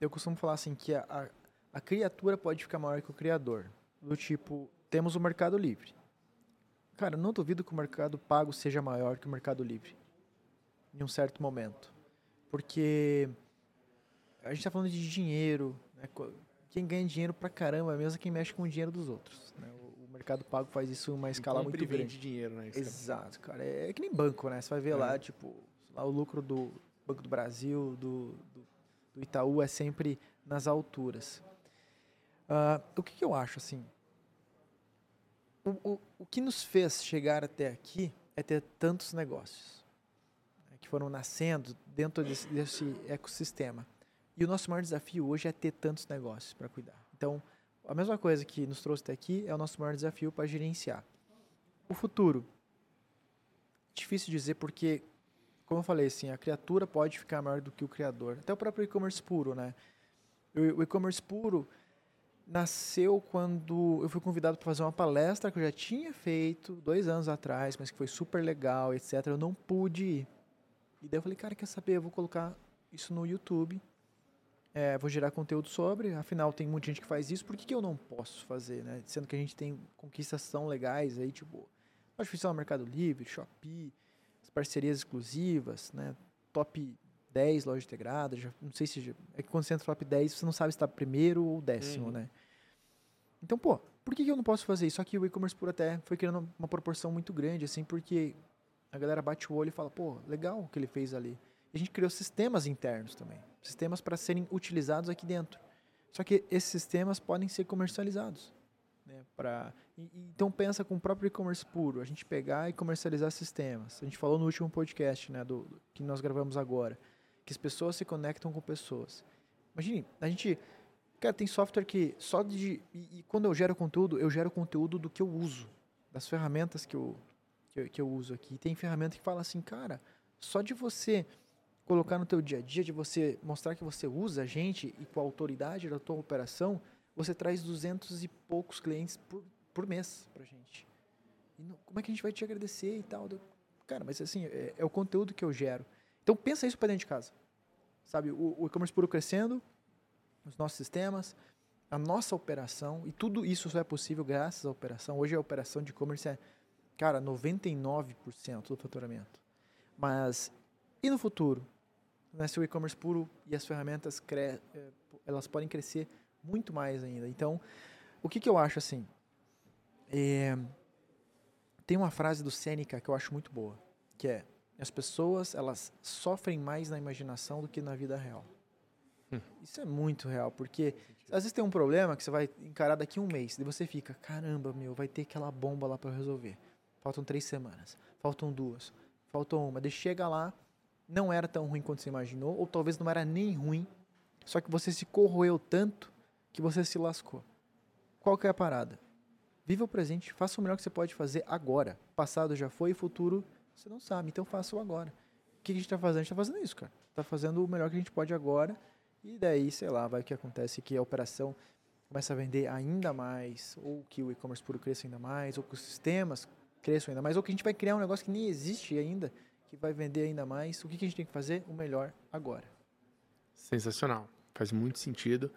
Eu costumo falar assim que a, a, a criatura pode ficar maior que o criador. Do tipo, temos o Mercado Livre. Cara, não duvido que o mercado pago seja maior que o Mercado Livre. Em um certo momento. Porque a gente está falando de dinheiro. Né? Quem ganha dinheiro pra caramba é mesmo quem mexe com o dinheiro dos outros. Né? Mercado pago faz isso em uma escala muito grande. de dinheiro, né? Exato, cara. É, é, que nem banco, né? Você vai ver é. lá, tipo, lá o lucro do Banco do Brasil, do, do, do Itaú é sempre nas alturas. Uh, o que, que, eu acho, assim? O, o, o que nos fez chegar até aqui é ter tantos negócios né, que foram nascendo dentro desse, desse ecossistema. E o nosso maior desafio hoje é ter tantos negócios para cuidar. Então, a mesma coisa que nos trouxe até aqui é o nosso maior desafio para gerenciar. O futuro. Difícil dizer porque, como eu falei, assim, a criatura pode ficar maior do que o criador. Até o próprio e-commerce puro, né? O e-commerce puro nasceu quando eu fui convidado para fazer uma palestra que eu já tinha feito dois anos atrás, mas que foi super legal, etc. Eu não pude ir. E daí eu falei, cara, quer saber? Eu vou colocar isso no YouTube é, vou gerar conteúdo sobre, afinal tem muita gente que faz isso, por que, que eu não posso fazer, né? Sendo que a gente tem conquistas tão legais aí, tipo, Artificial Mercado Livre, Shopee, as parcerias exclusivas, né? Top 10 loja integrada, já, não sei se... Já, é que quando você entra no top 10, você não sabe se está primeiro ou décimo, uhum. né? Então, pô, por que, que eu não posso fazer isso? Só que o e-commerce por até foi criando uma proporção muito grande, assim, porque a galera bate o olho e fala, pô, legal o que ele fez ali. E a gente criou sistemas internos também sistemas para serem utilizados aqui dentro. Só que esses sistemas podem ser comercializados. Né, pra, e, então pensa com o próprio e-commerce puro, a gente pegar e comercializar sistemas. A gente falou no último podcast né, do, do, que nós gravamos agora, que as pessoas se conectam com pessoas. Imagine, a gente... Cara, tem software que só de... E, e quando eu gero conteúdo, eu gero conteúdo do que eu uso, das ferramentas que eu, que eu, que eu uso aqui. tem ferramenta que fala assim, cara, só de você colocar no teu dia a dia, de você mostrar que você usa a gente e com a autoridade da tua operação, você traz duzentos e poucos clientes por, por mês pra gente. Não, como é que a gente vai te agradecer e tal? Cara, mas assim, é, é o conteúdo que eu gero. Então pensa isso para dentro de casa. Sabe, o, o e-commerce puro crescendo, os nossos sistemas, a nossa operação, e tudo isso só é possível graças à operação. Hoje a operação de e-commerce é, cara, 99% do faturamento. Mas e no futuro? Se o e-commerce puro e as ferramentas cre eh, elas podem crescer muito mais ainda. Então, o que, que eu acho assim? É, tem uma frase do Sêneca que eu acho muito boa, que é as pessoas elas sofrem mais na imaginação do que na vida real. Hum. Isso é muito real, porque às vezes tem um problema que você vai encarar daqui a um mês, e você fica, caramba, meu, vai ter aquela bomba lá para resolver. Faltam três semanas, faltam duas, faltam uma. Daí chega lá, não era tão ruim quanto você imaginou, ou talvez não era nem ruim, só que você se corroeu tanto que você se lascou. Qual que é a parada? Viva o presente, faça o melhor que você pode fazer agora. Passado já foi, futuro você não sabe, então faça o agora. O que a gente está fazendo? A gente está fazendo isso, cara. Está fazendo o melhor que a gente pode agora, e daí, sei lá, vai que acontece que a operação começa a vender ainda mais, ou que o e-commerce puro cresça ainda mais, ou que os sistemas cresçam ainda mais, ou que a gente vai criar um negócio que nem existe ainda, que vai vender ainda mais. O que, a gente tem que fazer? O melhor agora. Sensacional. Faz muito sentido.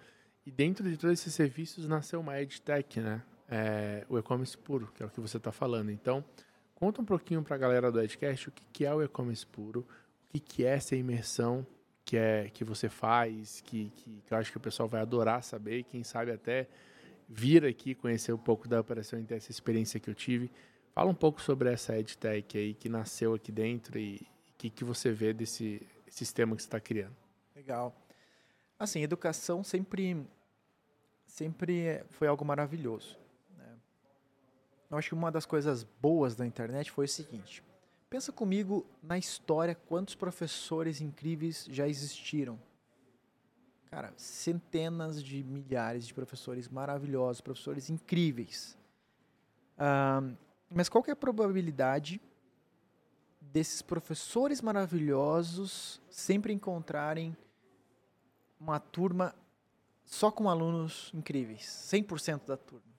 E dentro de todos esses serviços nasceu uma EdTech, né? É, o e-commerce puro, que é o que você está falando. Então, conta um pouquinho para a galera do Edcast o que, é o e-commerce puro, o que, que é essa imersão que, é, que você faz, que, que, que eu acho que o pessoal vai adorar saber e quem sabe até vir aqui conhecer um pouco da operação e ter essa experiência que eu tive. Fala um pouco sobre essa EdTech aí que nasceu aqui dentro e o que, que você vê desse sistema que você está criando. Legal. Assim, educação sempre, sempre foi algo maravilhoso. Né? eu acho que uma das coisas boas da internet foi o seguinte. Pensa comigo na história quantos professores incríveis já existiram. Cara, centenas de milhares de professores maravilhosos, professores incríveis. Uh, mas qual que é a probabilidade desses professores maravilhosos sempre encontrarem uma turma só com alunos incríveis, 100% da turma?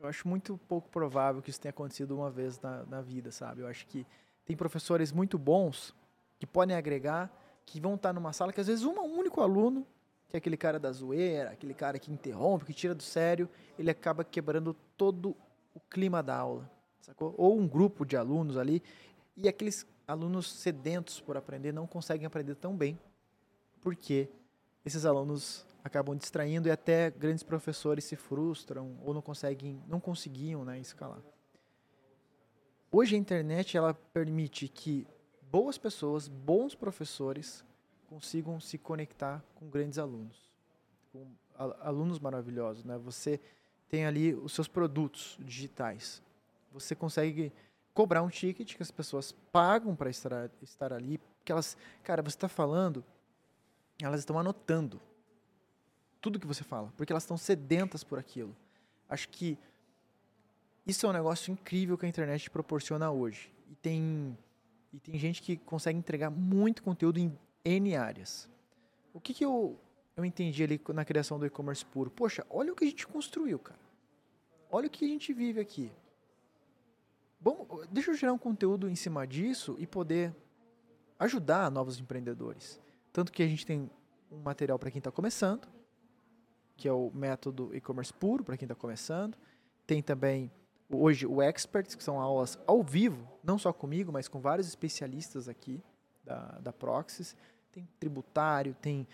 Eu acho muito pouco provável que isso tenha acontecido uma vez na, na vida, sabe? Eu acho que tem professores muito bons que podem agregar, que vão estar numa sala que às vezes um único aluno, que é aquele cara da zoeira, aquele cara que interrompe, que tira do sério, ele acaba quebrando todo o clima da aula, sacou? Ou um grupo de alunos ali, e aqueles alunos sedentos por aprender não conseguem aprender tão bem, porque esses alunos acabam distraindo e até grandes professores se frustram ou não conseguem, não conseguiam, né, escalar. Hoje a internet ela permite que boas pessoas, bons professores consigam se conectar com grandes alunos, com alunos maravilhosos, né? Você tem ali os seus produtos digitais. Você consegue cobrar um ticket que as pessoas pagam para estar, estar ali, que elas, cara, você está falando, elas estão anotando tudo que você fala, porque elas estão sedentas por aquilo. Acho que isso é um negócio incrível que a internet proporciona hoje. E tem, e tem gente que consegue entregar muito conteúdo em N áreas. O que, que eu, eu entendi ali na criação do e-commerce puro? Poxa, olha o que a gente construiu, cara. Olha o que a gente vive aqui. Bom, deixa eu gerar um conteúdo em cima disso e poder ajudar novos empreendedores. Tanto que a gente tem um material para quem está começando, que é o método e-commerce puro, para quem está começando. Tem também hoje o Experts, que são aulas ao vivo, não só comigo, mas com vários especialistas aqui da, da Proxys. Tem tributário, tem,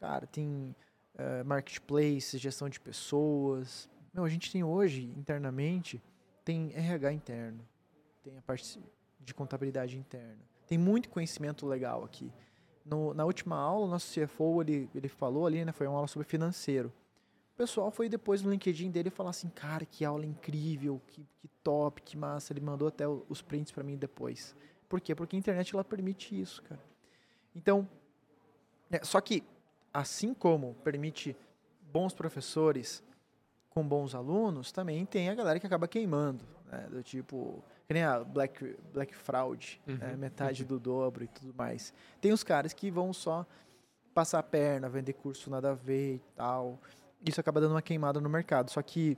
cara, tem uh, marketplace, gestão de pessoas. Não, a gente tem hoje, internamente, tem RH interno, tem a parte de contabilidade interna. Tem muito conhecimento legal aqui. No, na última aula, o nosso CFO ele, ele falou ali, né, foi uma aula sobre financeiro. O pessoal foi depois no LinkedIn dele falar assim, cara, que aula incrível, que, que top, que massa. Ele mandou até os prints para mim depois. Por quê? Porque a internet ela permite isso, cara. Então, é, só que assim como permite bons professores com bons alunos, também tem a galera que acaba queimando, né? do tipo que nem a Black, Black Fraud, uhum, né? metade uhum. do dobro e tudo mais. Tem os caras que vão só passar a perna, vender curso nada a ver e tal isso acaba dando uma queimada no mercado. Só que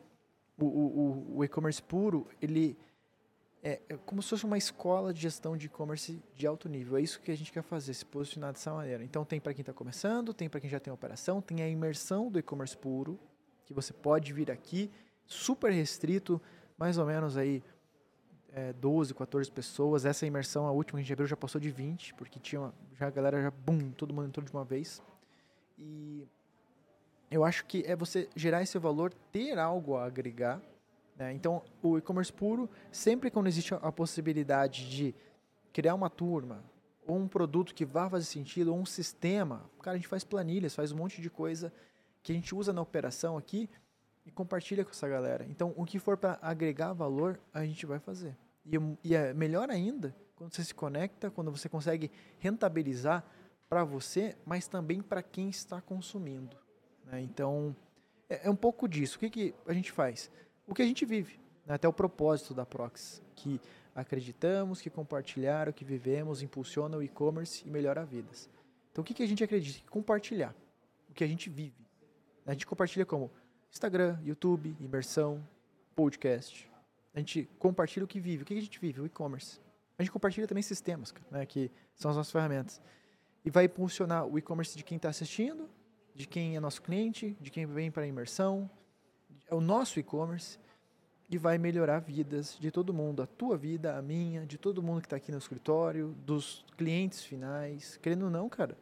o, o, o e-commerce puro, ele é, é, como se fosse uma escola de gestão de e-commerce de alto nível. É isso que a gente quer fazer, se posicionar dessa maneira. Então tem para quem está começando, tem para quem já tem operação, tem a imersão do e-commerce puro, que você pode vir aqui, super restrito, mais ou menos aí é, 12, 14 pessoas. Essa imersão, a última que a gente abriu, já passou de 20, porque tinha uma, já a galera já, bum, todo mundo entrou de uma vez. E eu acho que é você gerar esse valor, ter algo a agregar. Né? Então, o e-commerce puro, sempre quando existe a possibilidade de criar uma turma, ou um produto que vá fazer sentido, ou um sistema, cara, a gente faz planilhas, faz um monte de coisa que a gente usa na operação aqui e compartilha com essa galera. Então, o que for para agregar valor, a gente vai fazer. E, e é melhor ainda quando você se conecta, quando você consegue rentabilizar para você, mas também para quem está consumindo. Né? Então, é, é, um pouco disso. O que, que a gente faz? O que a gente vive, né? até o propósito da Prox, que acreditamos que compartilhar o que vivemos impulsiona o e-commerce e melhora vidas. Então, o que, que a gente acredita? Compartilhar o que a gente vive. A gente compartilha como Instagram, YouTube, imersão, podcast. A gente compartilha o que vive. O que a gente vive? O e-commerce. A gente compartilha também sistemas, né, que são as nossas ferramentas. E vai impulsionar o e-commerce de quem está assistindo de quem é nosso cliente, de quem vem para a imersão, é o nosso e-commerce e vai melhorar vidas de todo mundo, a tua vida, a minha, de todo mundo que está aqui no escritório, dos clientes finais. Querendo ou não, cara,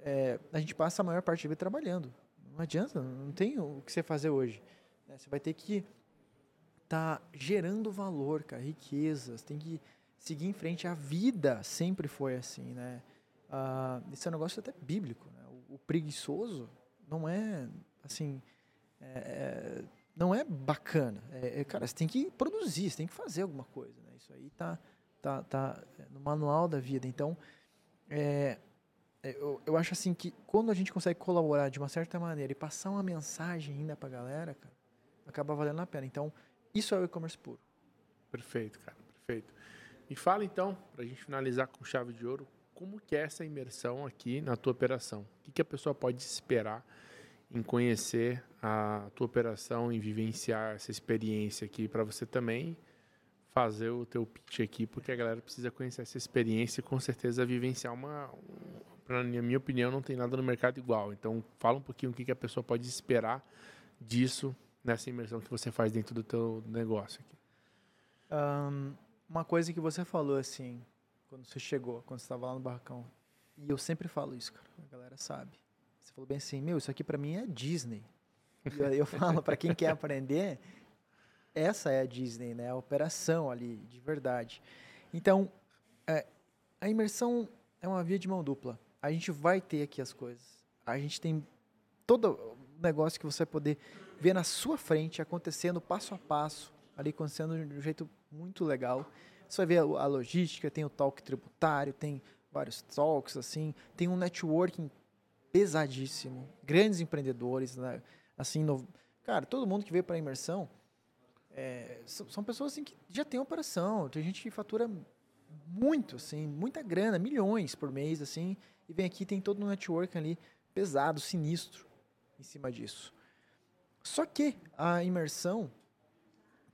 é, a gente passa a maior parte da vida trabalhando. Não adianta, não tem o que você fazer hoje. Né? Você vai ter que estar tá gerando valor, cara, riquezas, tem que seguir em frente. A vida sempre foi assim, né? Ah, esse é um negócio até bíblico, né? o preguiçoso não é assim. É, é, não é bacana. É, é, cara, você tem que produzir, você tem que fazer alguma coisa. Né? Isso aí tá, tá, tá no manual da vida. Então, é, eu, eu acho assim que quando a gente consegue colaborar de uma certa maneira e passar uma mensagem ainda para a galera, cara, acaba valendo a pena. Então, isso é o e-commerce puro. Perfeito, cara, perfeito. E fala então, para a gente finalizar com chave de ouro, como que é essa imersão aqui na tua operação? O que, que a pessoa pode esperar em conhecer a tua operação, em vivenciar essa experiência aqui para você também fazer o teu pitch aqui, porque a galera precisa conhecer essa experiência e com certeza vivenciar uma, na minha opinião, não tem nada no mercado igual. Então, fala um pouquinho o que, que a pessoa pode esperar disso nessa imersão que você faz dentro do teu negócio aqui. Um, uma coisa que você falou assim, quando você chegou, quando você estava lá no barracão. E eu sempre falo isso, cara. A galera sabe. Você falou bem assim, meu, isso aqui para mim é Disney. E eu, eu [LAUGHS] falo, para quem quer aprender, essa é a Disney, né? A operação ali, de verdade. Então, é, a imersão é uma via de mão dupla. A gente vai ter aqui as coisas. A gente tem todo o negócio que você vai poder ver na sua frente, acontecendo passo a passo, ali acontecendo de um jeito muito legal. Você vai ver a logística, tem o talk tributário, tem vários talks, assim, tem um networking pesadíssimo, grandes empreendedores, né? assim, no... cara, todo mundo que veio para a imersão é, são pessoas assim que já tem operação, tem gente que fatura muito, assim, muita grana, milhões por mês, assim, e vem aqui tem todo um networking ali pesado, sinistro em cima disso. Só que a imersão,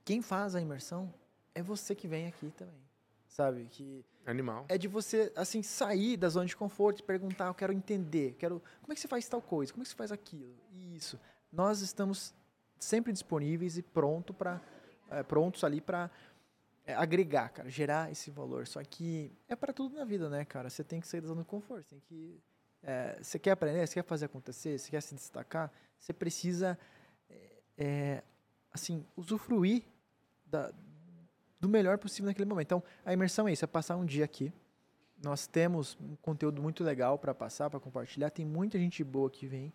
quem faz a imersão é você que vem aqui também. Sabe? Que Animal. É de você, assim, sair da zona de conforto e perguntar, eu quero entender, quero. Como é que você faz tal coisa? Como é que você faz aquilo? Isso. Nós estamos sempre disponíveis e pronto para é, prontos ali para é, agregar, cara, gerar esse valor. Só que é para tudo na vida, né, cara? Você tem que sair da zona conforto, tem que é, você quer aprender, você quer fazer acontecer, você quer se destacar, você precisa é, é assim usufruir da, do melhor possível naquele momento. Então, a imersão é isso, é passar um dia aqui. Nós temos um conteúdo muito legal para passar, para compartilhar. Tem muita gente boa que vem.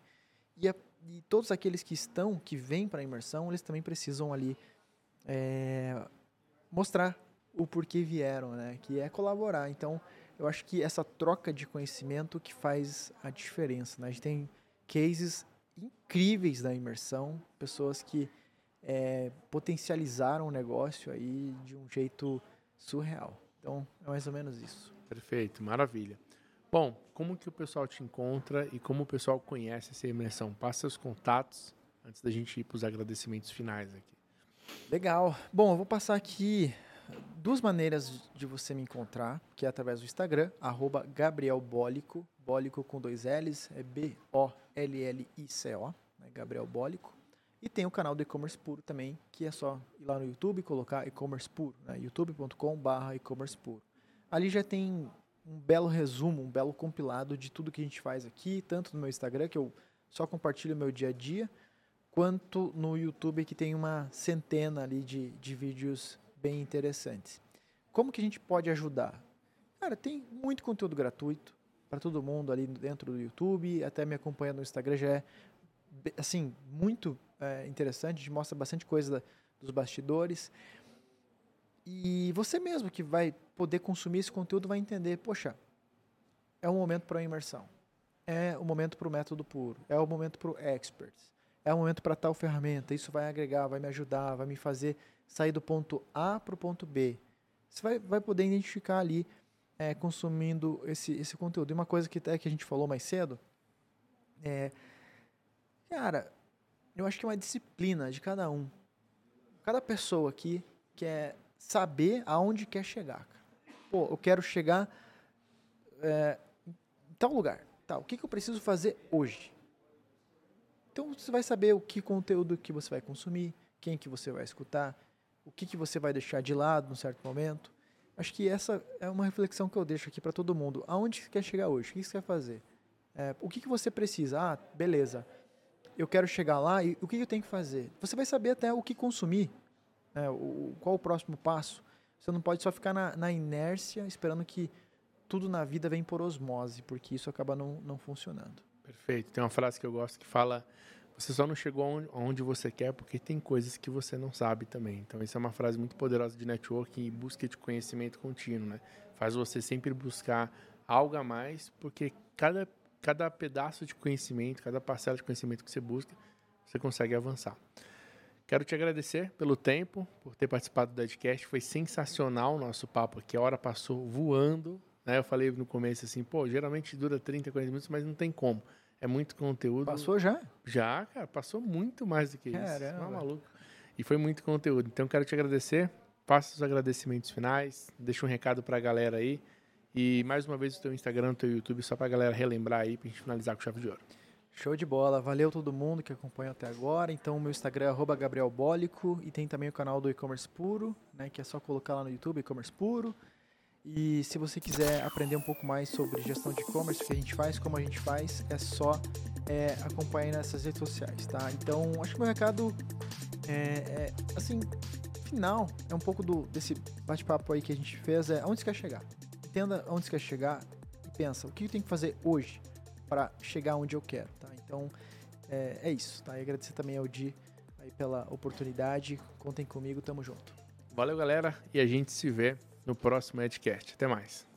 E, a, e todos aqueles que estão, que vêm para a imersão, eles também precisam ali é, mostrar o porquê vieram, né? Que é colaborar. Então, eu acho que essa troca de conhecimento que faz a diferença. Né? A gente tem cases incríveis da imersão, pessoas que é, potencializaram o negócio aí de um jeito surreal. Então, é mais ou menos isso. Perfeito, maravilha. Bom, como que o pessoal te encontra e como o pessoal conhece essa imersão? Passa os contatos antes da gente ir para os agradecimentos finais aqui. Legal. Bom, eu vou passar aqui duas maneiras de você me encontrar, que é através do Instagram, arroba Gabriel Bólico, Bólico com dois L's, é B-O-L-L-I-C-O, né, Gabriel Bólico. E tem o canal do e-commerce puro também, que é só ir lá no YouTube e colocar e-commerce puro, né? youtube.com.br e-commerce puro. Ali já tem um belo resumo, um belo compilado de tudo que a gente faz aqui, tanto no meu Instagram, que eu só compartilho o meu dia a dia, quanto no YouTube, que tem uma centena ali de, de vídeos bem interessantes. Como que a gente pode ajudar? Cara, tem muito conteúdo gratuito para todo mundo ali dentro do YouTube, até me acompanha no Instagram já é assim muito é, interessante, a gente mostra bastante coisa da, dos bastidores. E você mesmo que vai poder consumir esse conteúdo vai entender, poxa, é um momento para a imersão, é o um momento para o método puro, é o um momento para o experts, é o momento para tal ferramenta, isso vai agregar, vai me ajudar, vai me fazer sair do ponto A para o ponto B. Você vai, vai poder identificar ali é, consumindo esse, esse conteúdo. E uma coisa que até que a gente falou mais cedo é, cara, eu acho que é uma disciplina de cada um. Cada pessoa aqui quer saber aonde quer chegar. Pô, eu quero chegar é, em tal lugar. Tá, o que, que eu preciso fazer hoje? Então você vai saber o que conteúdo que você vai consumir, quem que você vai escutar, o que, que você vai deixar de lado num certo momento. Acho que essa é uma reflexão que eu deixo aqui para todo mundo. Aonde você quer chegar hoje? O que você quer fazer? É, o que, que você precisa? Ah, beleza eu quero chegar lá e o que eu tenho que fazer? Você vai saber até o que consumir, né? o, qual o próximo passo. Você não pode só ficar na, na, inércia esperando que tudo na vida vem por osmose, porque isso acaba não, não funcionando. Perfeito. Tem uma frase que eu gosto que fala: Você só não chegou onde você quer porque tem coisas que você não sabe também. Então, essa é uma frase muito poderosa de networking e busca de conhecimento contínuo, né? Faz você sempre buscar algo a mais, porque cada, cada pedaço de conhecimento, cada parcela de conhecimento que você busca, você consegue avançar. Quero te agradecer pelo tempo, por ter participado do podcast. Foi sensacional o nosso papo aqui. A hora passou voando. Né? Eu falei no começo assim, pô, geralmente dura 30, 40 minutos, mas não tem como. É muito conteúdo. Passou já? Já, cara, passou muito mais do que Caramba. isso. Não é maluco. E foi muito conteúdo. Então quero te agradecer. Faça os agradecimentos finais, deixa um recado para a galera aí. E mais uma vez o teu Instagram, o teu YouTube, só para a galera relembrar aí, para a gente finalizar com chave de ouro. Show de bola. Valeu todo mundo que acompanhou até agora. Então, o meu Instagram é gabrielbólico e tem também o canal do e-commerce puro, né, que é só colocar lá no YouTube, e-commerce puro. E se você quiser aprender um pouco mais sobre gestão de e-commerce, o que a gente faz, como a gente faz, é só é, acompanhar nessas redes sociais, tá? Então, acho que o meu recado é, é, assim, final, é um pouco do, desse bate-papo aí que a gente fez, é onde você quer chegar. Entenda onde você quer chegar e pensa, o que eu tenho que fazer hoje para chegar onde eu quero, tá? Então, é, é isso, tá? E agradecer também ao Di aí pela oportunidade. Contem comigo, tamo junto. Valeu, galera, e a gente se vê no próximo Edcast. Até mais.